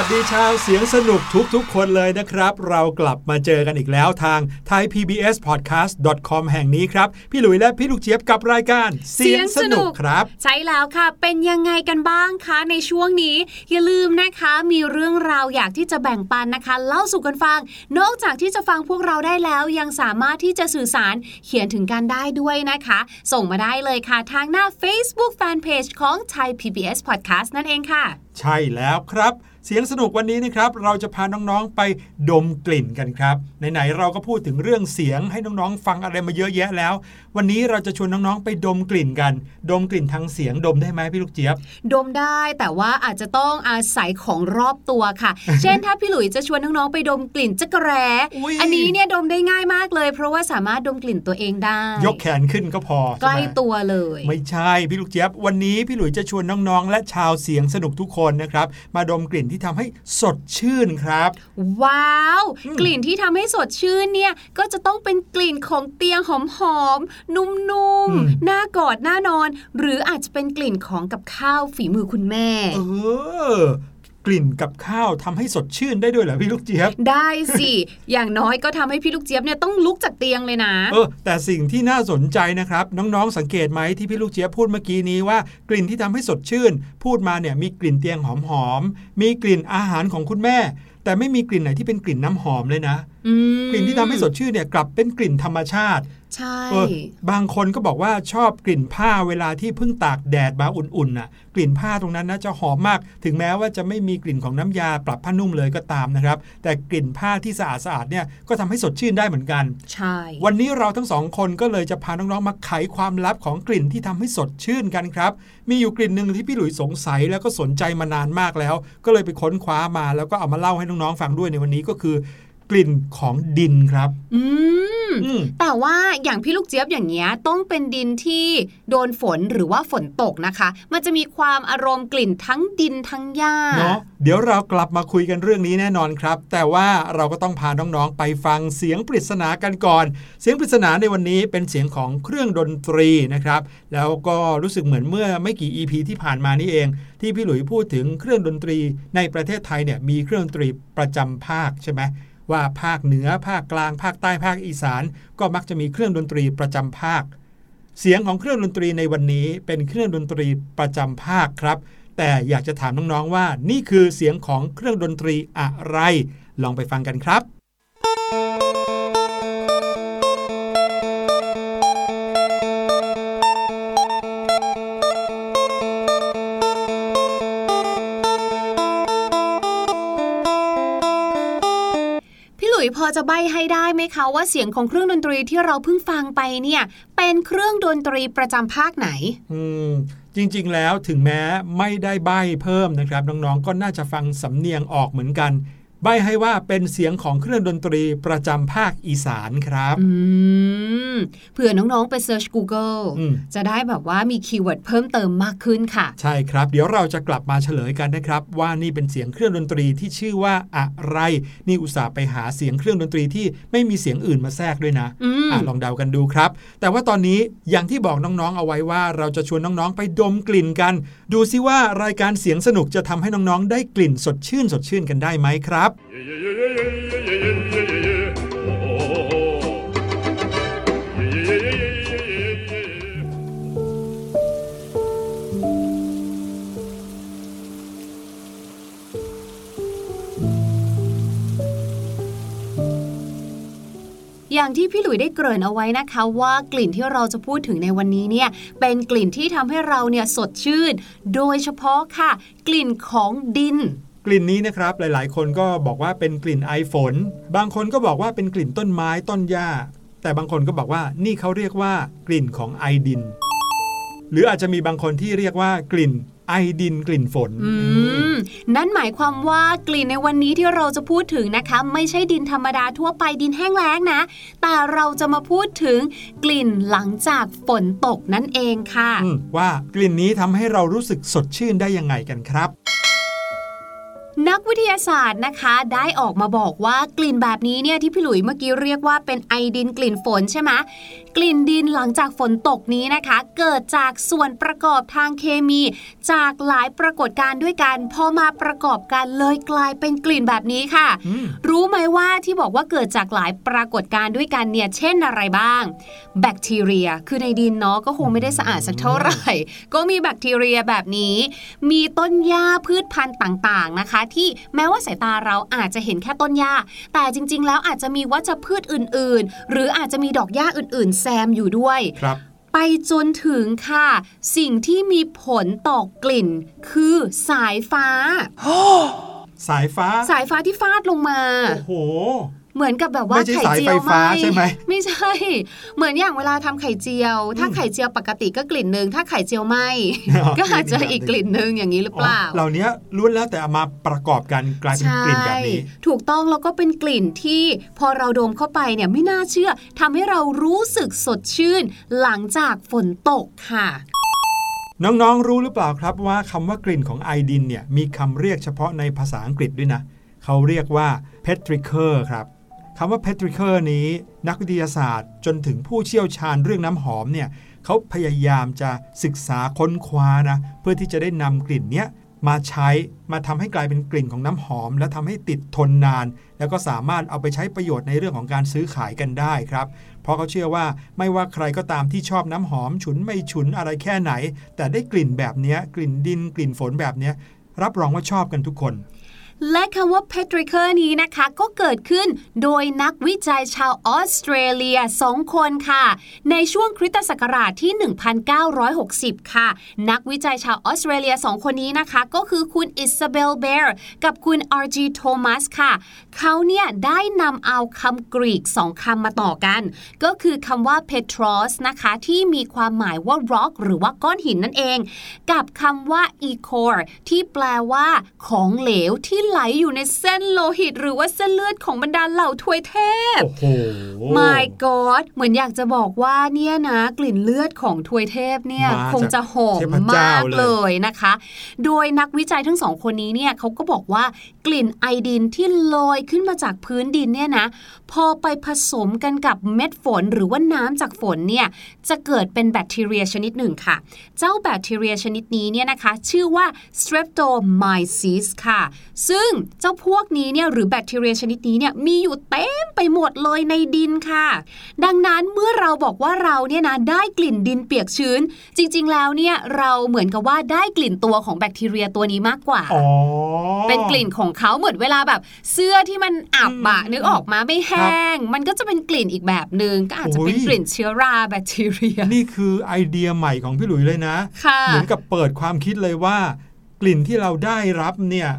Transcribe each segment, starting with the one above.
วัสดีชาวเสียงสนุกทุกๆ คนเลยนะครับ เรากลับมาเจอกันอีกแล้วทาง thaipbspodcast.com แห่งนี้ครับ พี่หลุยและพี่ลูกเจี๊ยบกับรายการเสียงสนุกครับ ใช่แล้วค่ะ เป็นยังไงกันบ้างคะในช่วงนี้ อย่าลืมนะคะมีเรื่องราวอยากที่จะแบ่งปันนะคะ เล่าสู่กันฟัง นอกจากที่จะฟังพวกเราได้แล้วยังสามารถที่จะสื่อสารเขียนถึงกันได้ด้วยนะคะ ส่งมาได้เลยค่ะ ทางหน้า Facebook Fanpage ของ Thai PBS Podcast นั่นเองค่ะ ใช่แล้วครับ เสียงสนุกวันนี้นะครับเราจะพาน้องๆไปดมกลิ่นกันครับไหนๆเราก็พูดถึงเรื่องเสียงให้น้องๆฟังอะไรมาเยอะแยะแล้ว วันนี้เราจะชวนน้องๆไปดมกลิ่นกัน ดมกลิ่นทางเสียงดมได้ไหมพี่ลูกเจี๊ยบ ดมได้แต่ว่าอาจจะต้องอาศัยของรอบตัวค่ะ เช่นถ้าพี่หลุยจะชวนน้องๆไปดมกลิ่นจักรแร้อุ๊ยอันนี้เนี่ยดมได้ง่ายมากเลย เพราะว่าสามารถดมกลิ่นตัวเองได้ ยกแขนขึ้นก็พอใกล้ช่ไหมตัวเลย ไม่ใช่พี่ลูกเจี๊ยบ วันนี้พี่หลุยจะชวนน้องๆ และชาวเสียงสนุกทุกคนนะครับมาดมกลิ่นที่ทำให้สดชื่นครับ ว้าวอืมกลิ่นที่ทำให้สดชื่นเนี่ยก็จะต้องเป็นกลิ่นของเตียงหอมๆนุ่มๆน่ากอดน่านอน หรืออาจจะเป็นกลิ่นของกับข้าวฝีมือคุณแม่ เออ กลิ่นกับข้าวทำให้สดชื่นได้ด้วยเหรอพี่ลูกเจี๊ยบ ได้สิ อย่างน้อยก็ทำให้พี่ลูกเจี๊ยบเนี่ยต้องลุกจากเตียงเลยนะ เออ แต่สิ่งที่น่าสนใจนะครับ น้องๆสังเกตไหมที่พี่ลูกเจี๊ยบพูดเมื่อกี้นี้ว่ากลิ่นที่ทำให้สดชื่น พูดมาเนี่ยมีกลิ่นเตียงหอมๆมีกลิ่นอาหารของคุณแม่ แต่ไม่มีกลิ่นไหนที่เป็นกลิ่นน้ำหอมเลยนะอืม กลิ่นที่ทำให้สดชื่นเนี่ยกลับเป็นกลิ่นธรรมชาติ ใช่เออบางคนก็บอกว่าชอบกลิ่นผ้าเวลาที่เพิ่งตากแดดมาอุ่นๆน่ะ กลิ่นผ้าตรงนั้นนะจะหอมมาก ถึงแม้ว่าจะไม่มีกลิ่นของน้ำยาปรับผ้านุ่มเลยก็ตามนะครับ แต่กลิ่นผ้าที่สะอาดสะอาดๆเนี่ยก็ทำให้สดชื่นได้เหมือนกัน ใช่ วันนี้เราทั้งสองคนก็เลยจะพาน้องๆมาไขความลับของกลิ่นที่ทำให้สดชื่นกันครับ มีอยู่กลิ่นหนึ่งที่พี่หลุยสงสัยแล้วก็สนใจมานานมากแล้ว ก็เลยไปค้นคว้ามาแล้วก็เอามาเล่าให้น้องๆฟังด้วยในวันนี้ก็คือ กลิ่นของดินครับอืมอืม แต่ว่าอย่างพี่ลูกเจี๊ยบอย่างเงี้ยต้องเป็นดินที่โดนฝนหรือว่าฝนตกนะคะ มันจะมีความอารมณ์กลิ่นทั้งดินทั้งหญ้า เนาะเดี๋ยวเรากลับมาคุยกันเรื่องนี้แน่นอนครับ แต่ว่าเราก็ต้องพาน้องๆ ไปฟังเสียงปริศนากันก่อน เสียงปริศนาในวันนี้เป็นเสียงของเครื่องดนตรีนะครับ แล้วก็รู้สึกเหมือนเมื่อไม่กี่ EP ที่ผ่านมานี่เอง ที่พี่หลุยพูดถึงเครื่องดนตรีในประเทศไทยเนี่ยมีเครื่องดนตรีประจำภาคใช่ไหม ว่าภาคเหนือภาคกลาง ภาคใต้ภาคอีสาน ก็มักจะมีเครื่องดนตรีประจำภาค เสียงของเครื่องดนตรีในวันนี้เป็นเครื่องดนตรีประจำภาคครับ แต่อยากจะถามน้องๆว่า นี่คือเสียงของเครื่องดนตรีอะไร ลองไปฟังกันครับ ยพอจะใบให้ได้ไหมคะว่าเสียงของเครื่องดนตรีที่เราเพิ่งฟังไปเนี่ย เป็นเครื่องดนตรีประจำภาคไหน อืมจริง ๆ แล้วถึงแม้ไม่ได้ใบเพิ่มนะครับ น้องๆ ก็น่าจะฟังสำเนียงออกเหมือนกัน ใบให้ว่าเป็นเสียงของเครื่องดนตรีประจำภาคอีสานครับอืมเผื่อน้อง ๆ ไปเซิร์ช Google อืมจะได้แบบว่ามี keyword เพิ่มเติมมากขึ้นค่ะ ใช่ครับ เดี๋ยวเราจะกลับมาเฉลยกันนะครับ ว่านี่เป็นเสียงเครื่องดนตรีที่ชื่อว่าอะไร นี่อุตส่าห์ไปหาเสียงเครื่องดนตรีที่ไม่มีเสียงอื่นมาแทรกด้วยนะอืมอะลองเดากันดูครับ แต่ว่าตอนนี้อย่างที่บอกน้องๆเอาไว้ว่า เราจะชวนน้องๆไปดมกลิ่นกัน ดูซิว่ารายการเสียงสนุกจะทำให้น้องๆได้กลิ่นสดชื่นสดชื่นกันได้ไหมครับอย่างที่พี่หลุยได้เกริ่นเอาไว้นะคะว่ากลิ่นที่เราจะพูดถึงในวันนี้เนี่ยเป็นกลิ่นที่ทำให้เราเนี่ยสดชื่น โดยเฉพาะค่ะ กลิ่นของดิน กลิ่นนี้นะครับหลายๆ คนก็บอกว่าเป็นกลิ่นไอฝน บางคนก็บอกว่าเป็นกลิ่นต้นไม้ต้นหญ้า แต่บางคนก็บอกว่านี่เขาเรียกว่ากลิ่นของไอดิน หรืออาจจะมีบางคนที่เรียกว่ากลิ่นไอดินกลิ่นฝนอืมนั่นหมายความว่ากลิ่นในวันนี้ที่เราจะพูดถึงนะคะ ไม่ใช่ดินธรรมดาทั่วไปดินแห้งแล้งนะ แต่เราจะมาพูดถึงกลิ่นหลังจากฝนตกนั่นเองค่ะอืมว่ากลิ่นนี้ทำให้เรารู้สึกสดชื่นได้ยังไงกันครับ นักวิทยาศาสตร์นะคะได้ออกมาบอกว่ากลิ่นแบบนี้เนี่ยที่พี่หลุยเมื่อกี้เรียกว่าเป็นไอดินกลิ่นฝนใช่ไหมกลิ่นดินหลังจากฝนตกนี้นะคะ เกิดจากส่วนประกอบทางเคมี จากหลายปรากฏการณ์ด้วยกันพอมาประกอบกันเลยกลายเป็นกลิ่นแบบนี้ค่ะอืมรู้ไหมว่าที่บอกว่าเกิดจากหลายปรากฏการณ์ด้วยกันเนี่ยเช่นอะไรบ้าง แบคทีเรีย คือในดินเนาะก็คงไม่ได้สะอาดสักเท่าไหร่ ก็มีแบคทีเรียแบบนี้ มีต้นหญ้าพืชพันธุ์ต่างๆนะคะที่แม้ว่าสายตาเราอาจจะเห็นแค่ต้นหญ้า แต่จริง ๆ แล้วอาจจะมีวัชพืชอื่น ๆ หรืออาจจะมีดอกหญ้าอื่น ๆ แซมอยู่ด้วยครับไปจนถึงค่ะ สิ่งที่มีผลต่อกลิ่น คือสายฟ้า สายฟ้า สายฟ้าที่ฟาดลงมา โอ้โห เหมือนกับแบบว่าไม่ใช่ไข่สายเจีไฟยวฟ้าไหมใช่ไหมไม่ใช่ เหมือนอย่างเวลาทำไข่เจียว ถ้าไข่เจียวปกติก็กลิ่นหนึ่งถ้าไข่เจียวไหมอ๋อก็อาจจะกลิ่นอีอีกกแบบหนึ่งกลิ่นหนึ่งอย่างนี้หรือเปล่าอ๋อเหล่านี้ล้วนแล้วแต่เอามาประกอบกันกลายเป็นกลิ่นแบบนี้ถูกต้องแล้วก็เป็นกลิ่นที่พอเราดมเข้าไปเนี่ยไม่น่าเชื่อทำให้เรารู้สึกสดชื่น หลังจากฝนตกค่ะน้องๆ รู้หรือเปล่าครับว่าคำว่ากลิ่นของไอดินเนี่ยมีคำเรียกเฉพาะในภาษาอังกฤษด้วยนะ เขาเรียกว่า petrichor ครับ คำว่า petrichor นี้นักวิทยาศาสตร์จนถึงผู้เชี่ยวชาญเรื่องน้ำหอมเนี่ยเขาพยายามจะศึกษาค้นคว้านะเพื่อที่จะได้นำกลิ่นเนี้ยมาใช้มาทำให้กลายเป็นกลิ่นของน้ำหอม และทำให้ติดทนนาน แล้วก็สามารถเอาไปใช้ประโยชน์ในเรื่องของการซื้อขายกันได้ครับ เพราะเขาเชื่อว่าไม่ว่าใครก็ตามที่ชอบน้ำหอม ฉุนไม่ฉุนอะไรแค่ไหน แต่ได้กลิ่นแบบเนี้ยกลิ่นดินกลิ่นฝนแบบเนี้ยรับรองว่าชอบกันทุกคน และคำว่า p e t r i c e r นี้นะคะ ก็เกิดขึ้นโดยนักวิจัยชาวออสเตรเลีย2คนค่ะ ในช่วงคริสตศักราชที่ 1960 ค่ะ นักวิจัยชาวออสเตรเลีย2คนนี้นะคะ ก็คือคุณอิซาเบลเบร์กับคุณ R.G. Thomas ค่ะ เขาเนี่ยได้นำเอาคำกรีก2คำมาต่อกัน ก็คือคำว่า petros นะคะ ที่มีความหมายว่า rock หรือว่าก้อนหินนั่นเอง กับคำว่า ichor ที่แปลว่าของเหลวที่ไหลอยู่ในเส้นโลหิต หรือว่าเส้นเลือดของบรรดาเหล่าทวยเทพ โอ้โห My God เหมือนอยากจะบอกว่าเนี่ยนะกลิ่นเลือดของทวยเทพเนี่ยมาคงจะหอเทมพเจ้ามากเลย เลยนะคะ โดยนักวิจัยทั้งสองคนนี้เนี่ยเขาก็บอกว่ากลิ่นไอดินที่ลอยขึ้นมาจากพื้นดินเนี่ยนะพอไปผสมกันกับเม็ดฝนหรือว่าน้ำจากฝนเนี่ยจะเกิดเป็นแบคทีเรียชนิดหนึ่งค่ะ เจ้าแบคทีเรียชนิดนี้เนี่ยนะคะ ชื่อว่า streptomyces ค่ะซึ่งเจ้าพวกนี้เนี่ยหรือแบคทีเรียชนิดนี้เนี่ยมีอยู่เต็มไปหมดเลยในดินค่ะ ดังนั้นเมื่อเราบอกว่าเราเนี่ยนะได้กลิ่นดินเปียกชื้น จริง ๆ แล้วเนี่ยเราเหมือนกับว่าได้กลิ่นตัวของแบคทีเรียตัวนี้มากกว่าอ๋อเป็นกลิ่นของเขาเหมือนเวลาแบบ เสื้อที่มันอับอะอืมนึกออกมาไม่แห้ง มันก็จะเป็นกลิ่นอีกแบบหนึ่งก็อาจจะเป็นโอ้ยกลิ่นเชื้อราแบคทีเรีย นี่คือไอเดียใหม่ของพี่หลุยเลยนะค่ะเหมือนกับเปิดความคิดเลยว่ากลิ่นที่เราได้รับเนี่ย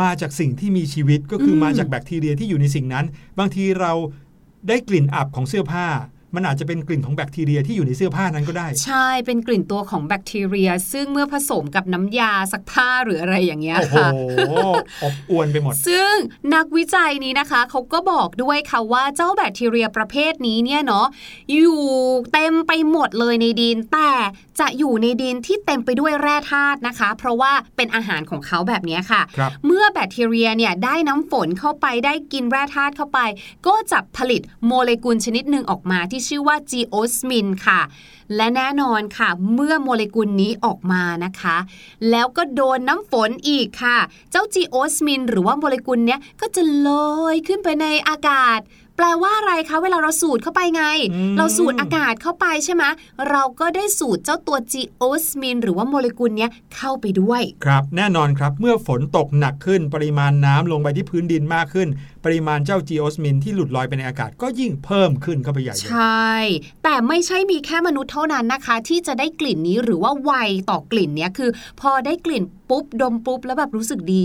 มาจากสิ่งที่มีชีวิตก็คืออมมาจากแบคทีเรียที่อยู่ในสิ่งนั้น บางทีเราได้กลิ่นอับของเสื้อผ้า มันอาจจะเป็นกลิ่นของแบคทีเรียที่อยู่ในเสื้อผ้านั้นก็ได้ ใช่เป็นกลิ่นตัวของแบคทีเรีย ซึ่งเมื่อผสมกับน้ำยาซักผ้าหรืออะไรอย่างเงี้ยโอ้โหค่ะอบอวนไปหมด ซึ่งนักวิจัยนี้นะคะเขาก็บอกด้วยค่ะว่าเจ้าแบคทีเรียประเภทนี้เนี่ยเนาะอยู่เต็มไปหมดเลยในดิน แต่จะอยู่ในดินที่เต็มไปด้วยแร่ธาตุนะคะ เพราะว่าเป็นอาหารของเขาแบบเนี้ยค่ะครับเมื่อแบคทีเรียเนี่ยได้น้ำฝนเข้าไปได้กินแร่ธาตุเข้าไป ก็จะผลิตโมเลกุลชนิดหนึ่งออกมาที่ชื่อว่า geosmin ค่ะ และแน่นอนค่ะ เมื่อโมเลกุลนี้ออกมานะคะ แล้วก็โดนน้ำฝนอีกค่ะ เจ้า geosmin หรือว่าโมเลกุลเนี้ยก็จะลอยขึ้นไปในอากาศแปลว่าอะไรคะเวลาเราสูดเข้าไปไงอืมเราสูดอากาศเข้าไปใช่ไหมเราก็ได้สูดเจ้าตัว geosmin หรือว่าโมเลกุลเนี้ยเข้าไปด้วย ครับแน่นอนครับเมื่อฝนตกหนักขึ้นปริมาณน้ำลงไปที่พื้นดินมากขึ้น ปริมาณเจ้าจีโอสมินที่หลุดลอยไปในอากาศก็ยิ่งเพิ่มขึ้นเข้าไปใหญ่เลยใช่ แต่ไม่ใช่มีแค่มนุษย์เท่านั้นนะคะ ที่จะได้กลิ่นนี้หรือว่าไวต่อกลิ่นเนี้ยคือ พอได้กลิ่นปุ๊บ ดมปุ๊บ แล้วแบบรู้สึกดี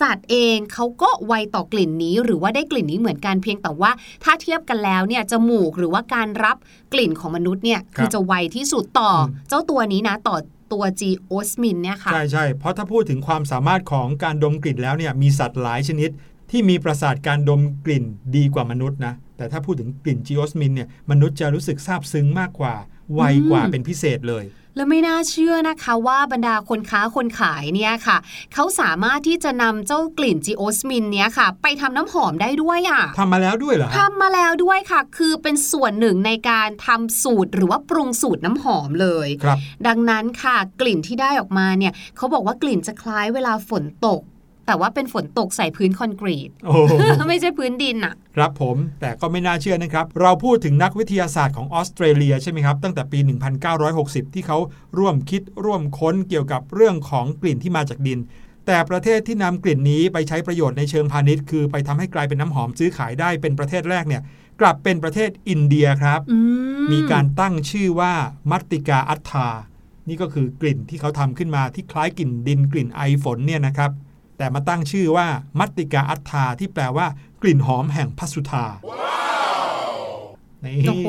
สัตว์เองเขาก็ไวต่อกลิ่นนี้ หรือว่าได้กลิ่นนี้เหมือนกันเพียงแต่ว่า ถ้าเทียบกันแล้วเนี่ยจมูกหรือว่าการรับกลิ่นของมนุษย์เนี่ยคือจะไวที่สุดต่ออเจ้าตัวนี้นะต่อตัว G โอสมินเนี่ยค่ะ ใช่ใช่เพราะถ้าพูดถึงความสามารถของการดมกลิ่นแล้วเนี่ยมีสัตว์หลายชนิด ที่มีประสาทการดมกลิ่นดีกว่ามนุษย์นะ แต่ถ้าพูดถึงกลิ่น geosmin เนี่ยมนุษย์จะรู้สึกซาบซึ้งมากกว่า ไวกว่าเป็นพิเศษเลย แล้วไม่น่าเชื่อนะคะว่าบรรดาคนค้าคนขายเนี่ยค่ะ เขาสามารถที่จะนำเจ้ากลิ่น geosmin เนี้ยค่ะ ไปทำน้ำหอมได้ด้วยอะทำมาแล้วด้วยเหรอฮะทำมาแล้วด้วยค่ะ คือเป็นส่วนหนึ่งในการทำสูตรหรือว่าปรุงสูตรน้ำหอมเลยครับดังนั้นค่ะกลิ่นที่ได้ออกมาเนี่ยเขาบอกว่ากลิ่นจะคล้ายเวลาฝนตก แต่ว่าเป็นฝนตกใส่พื้นคอนกรีตโอ้ไม่ใช่พื้นดินอะครับผมแต่ก็ไม่น่าเชื่อนะครับ เราพูดถึงนักวิทยาศาสตร์ของออสเตรเลียใช่ไหมครับ ตั้งแต่ปี 1960 ที่เขาร่วมคิดร่วมค้นเกี่ยวกับเรื่องของกลิ่นที่มาจากดิน แต่ประเทศที่นำกลิ่นนี้ไปใช้ประโยชน์ในเชิงพาณิชย์ คือไปทำให้กลายเป็นน้ำหอมซื้อขายได้เป็นประเทศแรกเนี่ยกลับเป็นประเทศอินเดียครับอืมมีการตั้งชื่อว่ามัตติกาอัตทานี่ก็คือกลิ่นที่เขาทำขึ้นมาที่คล้ายกลิ่นดินกลิ่นไอฝนเนี่ยนะครับ แต่มาตั้งชื่อว่ามัตติกาอัตทาที่แปลว่ากลิ่นหอมแห่งพัสุธานี่โอ้โห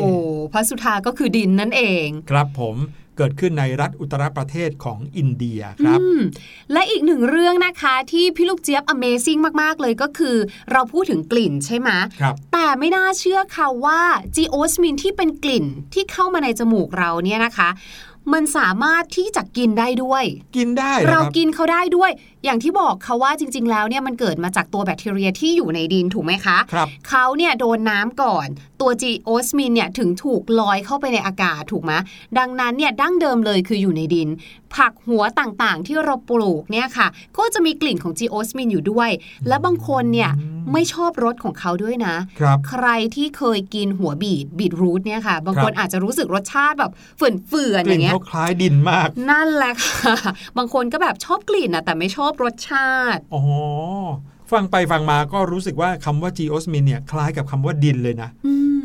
พระสุธาก็คือดินนั่นเอง ครับผมเกิดขึ้นในรัฐอุตรประเทศของอินเดียครับอืมและอีกหนึ่งเรื่องนะคะที่พี่ลูกเจี๊ยบ Amazing มาก ๆ เลยก็คือ เราพูดถึงกลิ่นใช่ไหมครับ แต่ไม่น่าเชื่อค่ะว่าจีโอสมินที่เป็นกลิ่นที่เข้ามาในจมูกเราเนี่ยนะคะมันสามารถที่จะกินได้ด้วย กินได้หอเราคบกินเขาได้ด้วย อย่างที่บอกเขาว่าจริง ๆ แล้วเนี่ยมันเกิดมาจากตัวแบคทีเรียที่อยู่ในดินถูกไหมคะครับเขาเนี่ยโดนน้ำก่อนตัว geosmin เนี่ยถึงถูกลอยเข้าไปในอากาศถูกไหมดังนั้นเนี่ยดั้งเดิมเลยคืออยู่ในดิน ผักหัวต่างๆ ที่เราปลูกเนี่ยค่ะ ก็จะมีกลิ่นของ geosmin อยู่ด้วย และบางคนเนี่ยไม่ชอบรสของเขาด้วยนะครับใครที่เคยกินหัวบีทบีทรูทเนี่ยค่ะ บางคนครับอาจจะรู้สึกรสชาติแบบเฝื่อนๆกลิ่นย่างเงี้ยเขาคล้ายดินมาก นั่นแหละค่ะ บางคนก็แบบชอบกลิ่นนะแต่ไม่ชอบรสชาติอ๋อฟังไปฟังมาก็รู้สึกว่าคำว่า geosmin เนี่ยคล้ายกับคำว่าดินเลยนะ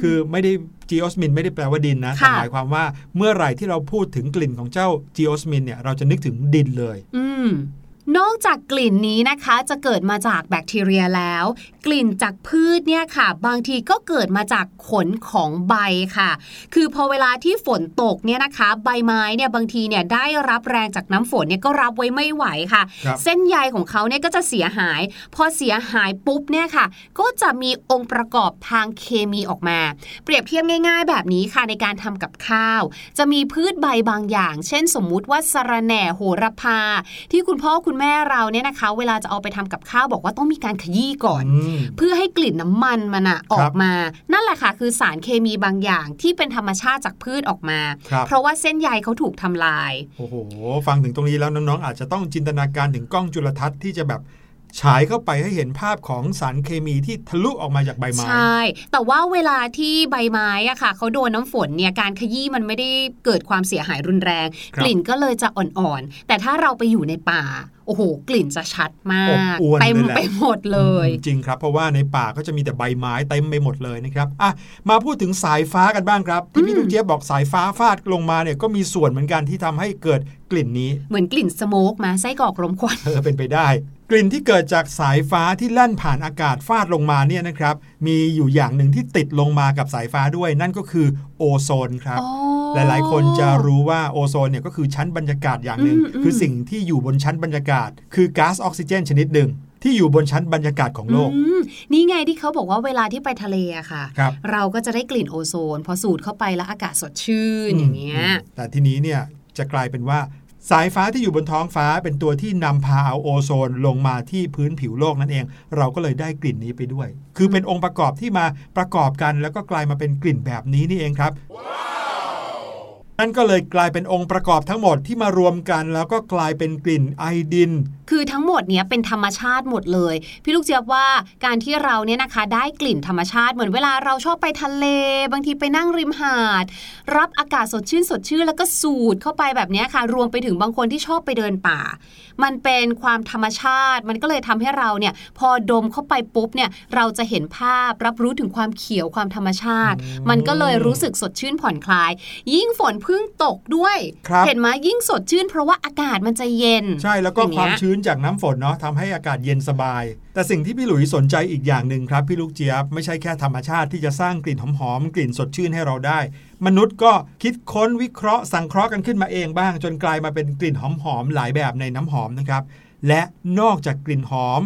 คือไม่ได้ geosmin ไม่ได้แปลว่าดินนะแต่ค่ะหมายความว่าเมื่อไหร่ที่เราพูดถึงกลิ่นของเจ้า geosmin เนี่ยเราจะนึกถึงดินเลยอืม นอกจากกลิ่นนี้นะคะจะเกิดมาจากแบคทีเรียแล้ว กลิ่นจากพืชเนี่ยค่ะ บางทีก็เกิดมาจากขนของใบค่ะ คือพอเวลาที่ฝนตกเนี่ยนะคะ ใบไม้เนี่ยบางทีเนี่ยได้รับแรงจากน้ำฝนเนี่ยก็รับไว้ไม่ไหวค่ะครับเส้นใยของเขาเนี่ยก็จะเสียหาย พอเสียหายปุ๊บเนี่ยค่ะ ก็จะมีองค์ประกอบทางเคมีออกมา เปรียบเทียบง่าย ๆ แบบนี้ค่ะในการทำกับข้าว จะมีพืชใบบางอย่าง เช่น สมมุติว่าสะระแหน่โหระพา ที่คุณพ่อคุณแม่เราเนี่ยนะคะ เวลาจะเอาไปทำกับข้าวบอกว่าต้องมีการขยี้ก่อนอืมเพื่อให้กลิ่นน้ำมันมันอะออกมา นั่นแหละค่ะ คือสารเคมีบางอย่างที่เป็นธรรมชาติจากพืชออกมาครับเพราะว่าเส้นใยเขาถูกทำลาย โอ้โห ฟังถึงตรงนี้แล้วน้องๆอาจจะต้องจินตนาการถึงกล้องจุลทรรศน์ที่จะแบบฉายเข้าไปให้เห็นภาพของสารเคมีที่ทะลุออกมาจากใบไม้ ใช่ แต่ว่าเวลาที่ใบไม้อะค่ะเขาโดนน้ำฝนเนี่ยการขยี้มันไม่ได้เกิดความเสียหายรุนแรงครับกลิ่นก็เลยจะอ่อนๆ แต่ถ้าเราไปอยู่ในป่า โอ้โหกลิ่นจะชัดมาอบกอวนเต็มเลยแหละไปหมดเลย จริงครับ เพราะว่าในป่าก็จะมีแต่ใบไม้เต็มไปหมดเลยนะครับอะมาพูดถึงสายฟ้ากันบ้างครับที่พี่อืมลูกเจี๊ยบบอกสายฟ้าฟาดลงมาเนี่ยก็มีส่วนเหมือนกันที่ทำให้เกิดกลิ่นนี้เหมือนกลิ่นสโมกมาไส้กรอกรมควันเออเป็นไปได้ กลิ่นที่เกิดจากสายฟ้าที่แล่นผ่านอากาศฟาดลงมาเนี่ยนะครับ มีอยู่อย่างหนึ่งที่ติดลงมากับสายฟ้าด้วย นั่นก็คือโอโซนครับอ๋อหลายๆ คนจะรู้ว่าโอโซนเนี่ยก็คือชั้นบรรยากาศอย่างหนึ่งอืมอืมคือสิ่งที่อยู่บนชั้นบรรยากาศ คือก๊าซออกซิเจนชนิดหนึ่งที่อยู่บนชั้นบรรยากาศของโลกอืมนี่ไงที่เขาบอกว่าเวลาที่ไปทะเลอะค่ะครับเราก็จะได้กลิ่นโอโซน พอสูดเข้าไปแล้วอากาศสดชื่นอย่างเงี้ยมแต่ทีนี้เนี่ยจะกลายเป็นว่า สายฟ้าที่อยู่บนท้องฟ้าเป็นตัวที่นำพาเอาโอโซนลงมาที่พื้นผิวโลกนั่นเอง เราก็เลยได้กลิ่นนี้ไปด้วย คือเป็นองค์ประกอบที่มาประกอบกันแล้วก็กลายมาเป็นกลิ่นแบบนี้นี่เองครับ นั่นก็เลยกลายเป็นองค์ประกอบทั้งหมดที่มารวมกัน แล้วก็กลายเป็นกลิ่นไอดิน คือทั้งหมดเนี้ยเป็นธรรมชาติหมดเลย พี่ลูกเจี๊ยบว่าการที่เราเนี่ยนะคะ ได้กลิ่นธรรมชาติเหมือนเวลาเราชอบไปทะเล บางทีไปนั่งริมหาด รับอากาศสดชื่นสดชื่นแล้วก็สูดเข้าไปแบบนี้ค่ะ รวมไปถึงบางคนที่ชอบไปเดินป่ามันเป็นความธรรมชาติ มันก็เลยทำให้เราเนี่ยพอดมเข้าไปปุ๊บเนี่ยเราจะเห็นภาพรับรู้ถึงความเขียวความธรรมชาติ มันก็เลยรู้สึกสดชื่นผ่อนคลาย ยิ่งฝนเพิ่งตกด้วยครับเห็นไหมยิ่งสดชื่น เพราะว่าอากาศมันจะเย็น ใช่แล้วก็อย่างคเงี้วายมชื้นจากน้ำฝนเนาะทำให้อากาศเย็นสบาย แต่สิ่งที่พี่หลุยสนใจอีกอย่างหนึ่งครับพี่ลูกเจี๊ยบไม่ใช่แค่ธรรมชาติที่จะสร้างกลิ่นหอมๆกลิ่นสดชื่นให้เราได้ มนุษย์ก็คิดค้นวิเคราะห์สังเคราะห์กันขึ้นมาเองบ้าง จนกลายมาเป็นกลิ่นหอมๆหลายแบบในน้ำหอมนะครับ และนอกจากกลิ่นหอม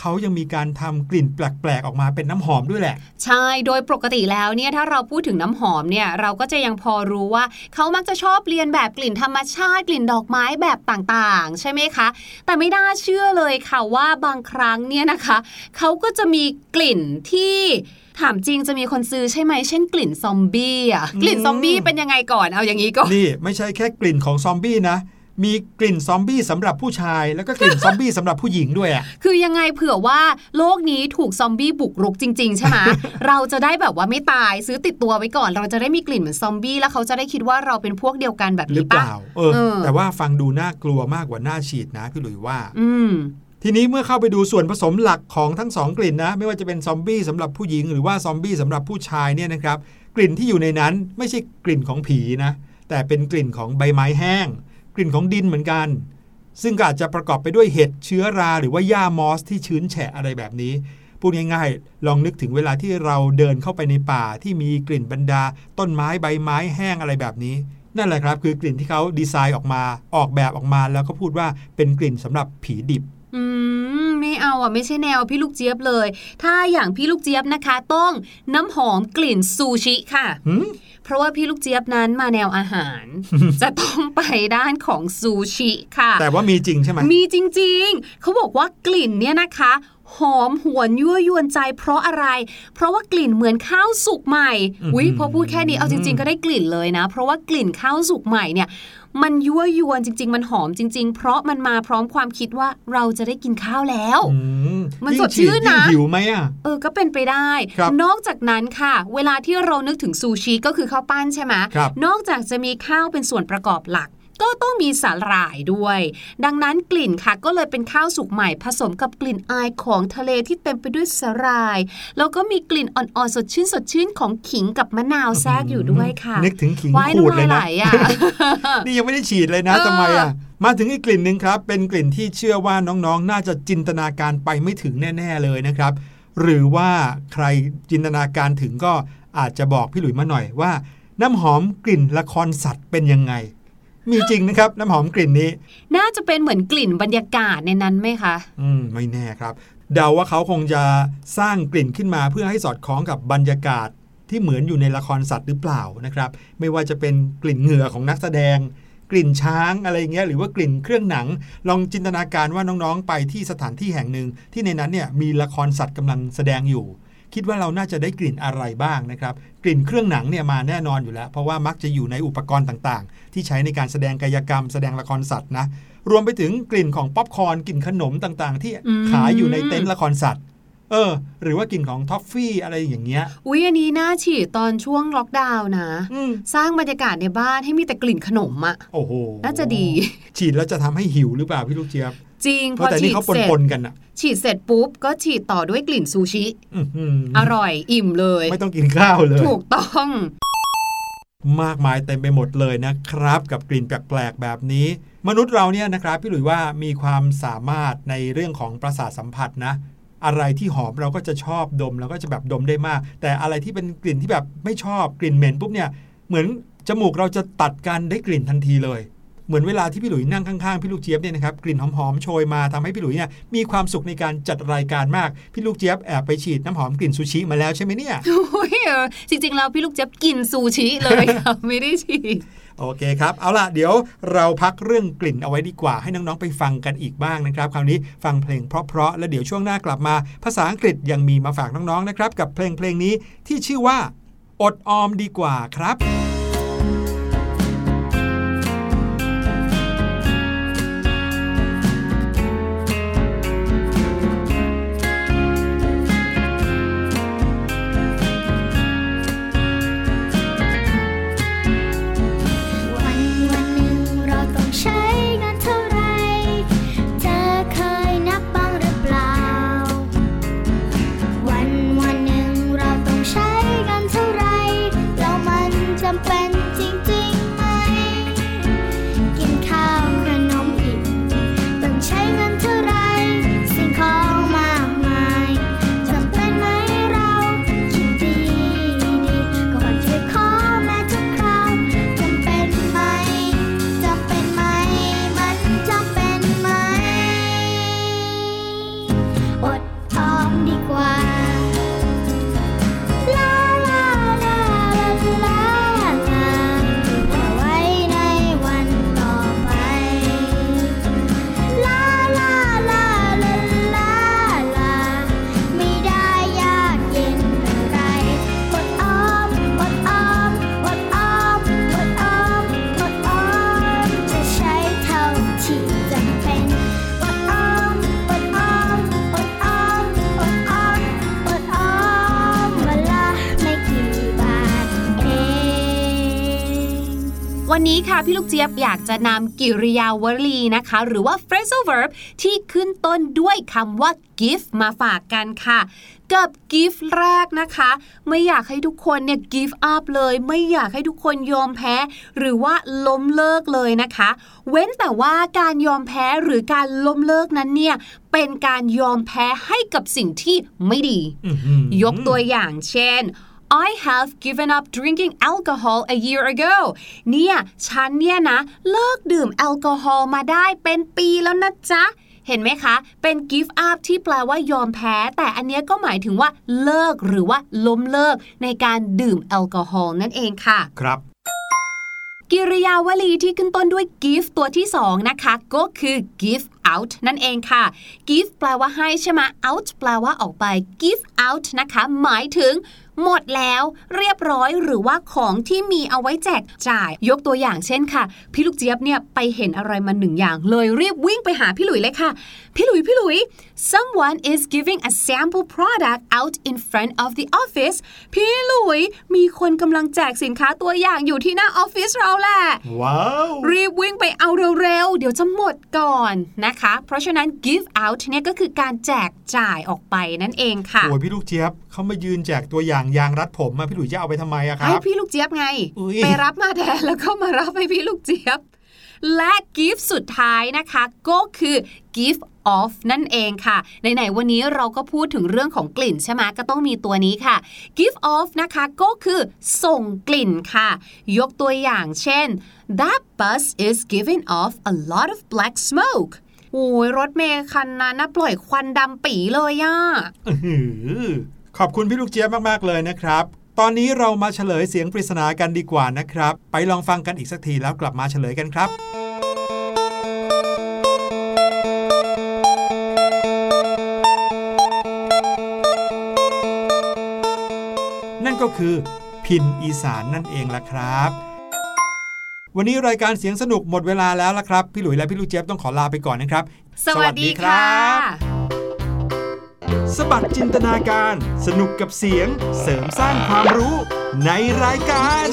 เขายังมีการทำกลิ่นแปลกๆ ออกมาเป็นน้ำหอมด้วยแหละ ใช่ โดยปกติแล้วเนี่ยถ้าเราพูดถึงน้ำหอมเนี่ยเราก็จะยังพอรู้ว่า เขามักจะชอบเรียนแบบกลิ่นธรรมชาติกลิ่นดอกไม้แบบต่างๆ ใช่ไหมคะ แต่ไม่น่าเชื่อเลยค่ะว่าบางครั้งเนี่ยนะคะ เขาก็จะมีกลิ่นที่ ถามจริงจะมีคนซื้อใช่ไหมเช่นกลิ่นซอมบี้อะกลิ่นซอมบี้เป็นยังไงก่อนเอาอย่างนี้ก่อนนี่ไม่ใช่แค่กลิ่นของซอมบี้นะมีกลิ่นซอมบี้สำหรับผู้ชาย แล้วก็กลิ่นซอมบี้สำหรับผู้หญิงด้วยอะคือยังไงเผื่อว่าโลกนี้ถูกซอมบี้บุกรุกจริง ๆ ใช่ไหมเราจะได้แบบว่าไม่ตายซื้อติดตัวไว้ก่อน เราจะได้มีกลิ่นเหมือนซอมบี้แล้วเขาจะได้คิดว่าเราเป็นพวกเดียวกันแบบหรือนี้เปปะล่าเออเออ แต่ว่าฟังดูน่ากลัวมากกว่าน่าฉีดนะพี่หลุยว่า อืม ทีนี้เมื่อเข้าไปดูส่วนผสมหลักของทั้งสองกลิ่นนะ ไม่ว่าจะเป็นซอมบี้สำหรับผู้หญิงหรือว่าซอมบี้สำหรับผู้ชายเนี่ยนะครับ กลิ่นที่อยู่ในนั้นไม่ใช่กลิ่นของผีนะ แต่เป็นกลิ่นของใบไม้แห้ง กลิ่นของดินเหมือนกัน ซึ่งอาจจะประกอบไปด้วยเห็ดเชื้อรา หรือว่าหญ้ามอสที่ชื้นแฉะอะไรแบบนี้พูดง่ายๆ ลองนึกถึงเวลาที่เราเดินเข้าไปในป่าที่มีกลิ่นบรรดา ต้นไม้ใบไม้แห้งอะไรแบบนี้ นั่นแหละครับคือกลิ่นที่เขาดีไซน์ออกมา ออกแบบออกมาแล้วก็พูดว่าเป็นกลิ่นสำหรับผีดิบ อืมไม่เอาอะไม่ใช่แนวพี่ลูกเจี๊ยบเลย ถ้าอย่างพี่ลูกเจี๊ยบนะคะ ต้องน้ำหอมกลิ่นซูชิค่ะหืมเพราะว่าพี่ลูกเจี๊ยบนั้นมาแนวอาหาร จะต้องไปด้านของซูชิค่ะ แต่ว่ามีจริงใช่ไหมมีจริง ๆเขาบอกว่ากลิ่นเนี่ยนะคะหอมหวนยั่วยวนใจเพราะอะไร เพราะว่ากลิ่นเหมือนข้าวสุกใหม่อุ้ยพอพูดแค่นี้เอาจริง ๆ ก็ได้กลิ่นเลยนะ เพราะว่ากลิ่นข้าวสุกใหม่เนี่ย มันยั่วยวนจริง ๆ มันหอมจริง ๆ เพราะมันมาพร้อมความคิดว่าเราจะได้กินข้าวแล้วอืมมันยิ่งสดชื่นนะฉียิ่งหิวไหมอะเออก็เป็นไปได้ครับนอกจากนั้นค่ะ เวลาที่เรานึกถึงซูชิก็คือข้าวปั้นใช่ไหมครับนอกจากจะมีข้าวเป็นส่วนประกอบหลัก ก็ต้องมีสาหร่ายด้วย ดังนั้นกลิ่นค่ะก็เลยเป็นข้าวสุกใหม่ผสมกับกลิ่นอายของทะเลที่เต็มไปด้วยสาหร่าย แล้วก็มีกลิ่นอ่อนๆสดชื่นสดชื่นของขิงกับมะนาวแทรกอยู่ด้วยค่ะนึกถึงขิงว้ายขูดน้ำเลลายยไหลนะอะนี่ยังไม่ได้ฉีดเลยนะเออทำไมอะมาถึงอีกกลิ่นหนึ่งครับ เป็นกลิ่นที่เชื่อว่าน้องๆ น่าจะจินตนาการไปไม่ถึงแน่ ๆ เลยนะครับ หรือว่าใครจินตนาการถึงก็อาจจะบอกพี่หลุยมาหน่อยว่า น้ำหอมกลิ่นละครสัตว์เป็นยังไง มีจริงนะครับน้ำหอมกลิ่นนี้ น่าจะเป็นเหมือนกลิ่นบรรยากาศในนั้นไหมคะ อืมไม่แน่ครับ เดาว่าเขาคงจะสร้างกลิ่นขึ้นมาเพื่อให้สอดคล้องกับบรรยากาศที่เหมือนอยู่ในละครสัตว์หรือเปล่านะครับ ไม่ว่าจะเป็นกลิ่นเหงื่อของนักแสดง กลิ่นช้างอะไรเงี้ยหรือว่ากลิ่นเครื่องหนัง ลองจินตนาการว่าน้องๆ ไปที่สถานที่แห่งหนึ่งที่ในนั้นเนี่ยมีละครสัตว์กำลังแสดงอยู่ คิดว่าเราน่าจะได้กลิ่นอะไรบ้างนะครับ กลิ่นเครื่องหนังเนี่ยมาแน่นอนอยู่แล้ว เพราะว่ามักจะอยู่ในอุปกรณ์ต่างๆ ที่ใช้ในการแสดงกายกรรม แสดงละครสัตว์นะ รวมไปถึงกลิ่นของป๊อปคอร์นกลิ่นขนมต่างๆ ที่อืมขายอยู่ในเต็นท์ละครสัตว์เออ หรือว่ากลิ่นของท็อฟฟี่อะไรอย่างเงี้ย อุ๊ยอันนี้น่าฉีดตอนช่วงล็อกดาวน์นะอืมสร้างบรรยากาศในบ้านให้มีแต่กลิ่นขนมอะโอ้โห น่าจะดี ฉีดแล้วจะทำให้หิวหรือเปล่าพี่ลูกเจี๊ยบ จริงเพพอราะแต่ฉีนี่ดเขาเสร็จปนๆกันอะฉีดเสร็จปุ๊บ ก็ฉีดต่อด้วยกลิ่นซูชิอื้อหืออร่อยอิ่มเลย ไม่ต้องกินข้าวเลย ถูกต้อง มากมายเต็มไปหมดเลยนะครับ กับกลิ่นแปลกๆแบบนี้ มนุษย์เราเนี่ยนะครับ พี่หลุยว่ามีความสามารถในเรื่องของประสาทสัมผัสนะอะไรที่หอมเราก็จะชอบดมเราก็จะแบบดมได้มาก แต่อะไรที่เป็นกลิ่นที่แบบไม่ชอบกลิ่นเหม็นปุ๊บเนี่ยเหมือนจมูกเราจะตัดกันได้กลิ่นทันทีเลย เหมือนเวลาที่พี่หลุยนั่งข้างๆพี่ลูกเจี๊ยบเนี่ยนะครับกลิ่นหอมๆโชยมาทำให้พี่หลุยเนี่ยมีความสุขในการจัดรายการมากพี่ลูกเจี๊ยบแอบไปฉีดน้ำหอมกลิ่นซูชิมาแล้วใช่ไหมเนี่ยโอ้ยเออจริงๆแล้วพี่ลูกเจี๊ยบกินซูชิเลยค่ะไม่ได้ฉีดโอเคครับ เอาล่ะ เดี๋ยวเราพักเรื่องกลิ่นเอาไว้ดีกว่า ให้น้อง ๆ ไปฟังกันอีกบ้างนะครับ คราวนี้ฟังเพลงเพราะ ๆ แล้วเดี๋ยวช่วงหน้ากลับมา ภาษาอังกฤษยังมีมาฝากน้อง ๆ นะครับ กับเพลงเพลงนี้ที่ชื่อว่า อดออมดีกว่าครับ วันนี้ค่ะพี่ลูกเจี๊ยบอยากจะนำกิริยาวลีนะคะ หรือว่า phrasal verb ที่ขึ้นต้นด้วยคำว่า give มาฝากกันค่ะ กับ give แรกนะคะ ไม่อยากให้ทุกคนเนี่ย give up เลย ไม่อยากให้ทุกคนยอมแพ้ หรือว่าล้มเลิกเลยนะคะ เว้นแต่ว่าการยอมแพ้หรือการล้มเลิกนั้นเนี่ยเป็นการยอมแพ้ให้กับสิ่งที่ไม่ดีอื้อหือยกตัวอย่างเช่น I have given up drinking alcohol a year ago เนี่ย ฉันเนี่ยนะ เลิกดื่มแอลกอฮอล์มาได้เป็นปีแล้วนะจ๊ะเห็นไหมคะ เป็น give up ที่แปลว่ายอมแพ้ แต่อันเนี้ยก็หมายถึงว่าเลิกหรือว่าล้มเลิกในการดื่มแอลกอฮอล์นั่นเองค่ะ ครับ กิริยาวลีที่ขึ้นต้นด้วย give ตัวที่ 2 นะคะ ก็คือ give out นั่นเองค่ะ give แปลว่าให้ใช่ไหม out แปลว่าออกไป give out นะคะ หมายถึงหมดแล้วเรียบร้อยหรือว่าของที่มีเอาไว้แจกจ่าย ยกตัวอย่างเช่นค่ะ พี่ลูกเจี๊ยบเนี่ยไปเห็นอะไรมาหนึ่งอย่างเลยรีบวิ่งไปหาพี่หลุยเลยค่ะ พี่หลุยพี่หลุย someone is giving a sample product out in front of the office พี่หลุยมีคนกำลังแจกสินค้าตัวอย่างอยู่ที่หน้าออฟฟิศเราแหละ ว้าว รีบวิ่งไปเอาเร็วๆ เดี๋ยวจะหมดก่อนนะคะ เพราะฉะนั้น give out เนี่ยก็คือการแจกจ่ายออกไปนั่นเองค่ะ โอ้ยพี่ลูกเจี๊ยบเขามายืนแจกตัวอย่างยางรัดผมมาพี่หลุยจะเอาไปทำไมอะคให้รับพี่ลูกเจี๊ยบไง อุ๊ย ไปรับมาแทนแล้วก็มารับให้พี่ลูกเจี๊ยบ และ give สุดท้ายนะคะ ก็คือ give off นั่นเองค่ะไหนๆวันนี้เราก็พูดถึงเรื่องของกลิ่นใช่ไหมก็ต้องมีตัวนี้ค่ะ give off นะคะก็คือส่งกลิ่นค่ะ ยกตัวอย่างเช่น that bus is giving off a lot of black smoke โอ้ยรถเมล์คันนั้นนะปล่อยควันดำปีเลยอะอื้อหือขอบคุณพี่ลูกเจี๊ยบมาก ๆ เลยนะครับ ตอนนี้เรามาเฉลยเสียงปริศนากันดีกว่านะครับ ไปลองฟังกันอีกสักทีแล้วกลับมาเฉลยกันครับ ก็คือพินอีสานนั่นเองล่ะครับ วันนี้รายการเสียงสนุกหมดเวลาแล้วละครับ พี่หลุยและพี่ลูกเจี๊ยบต้องขอลาไปก่อนนะครับ สวัสดีค่ะสบัดจินตนาการ สนุกกับเสียง เสริมสร้างความรู้ในรายการ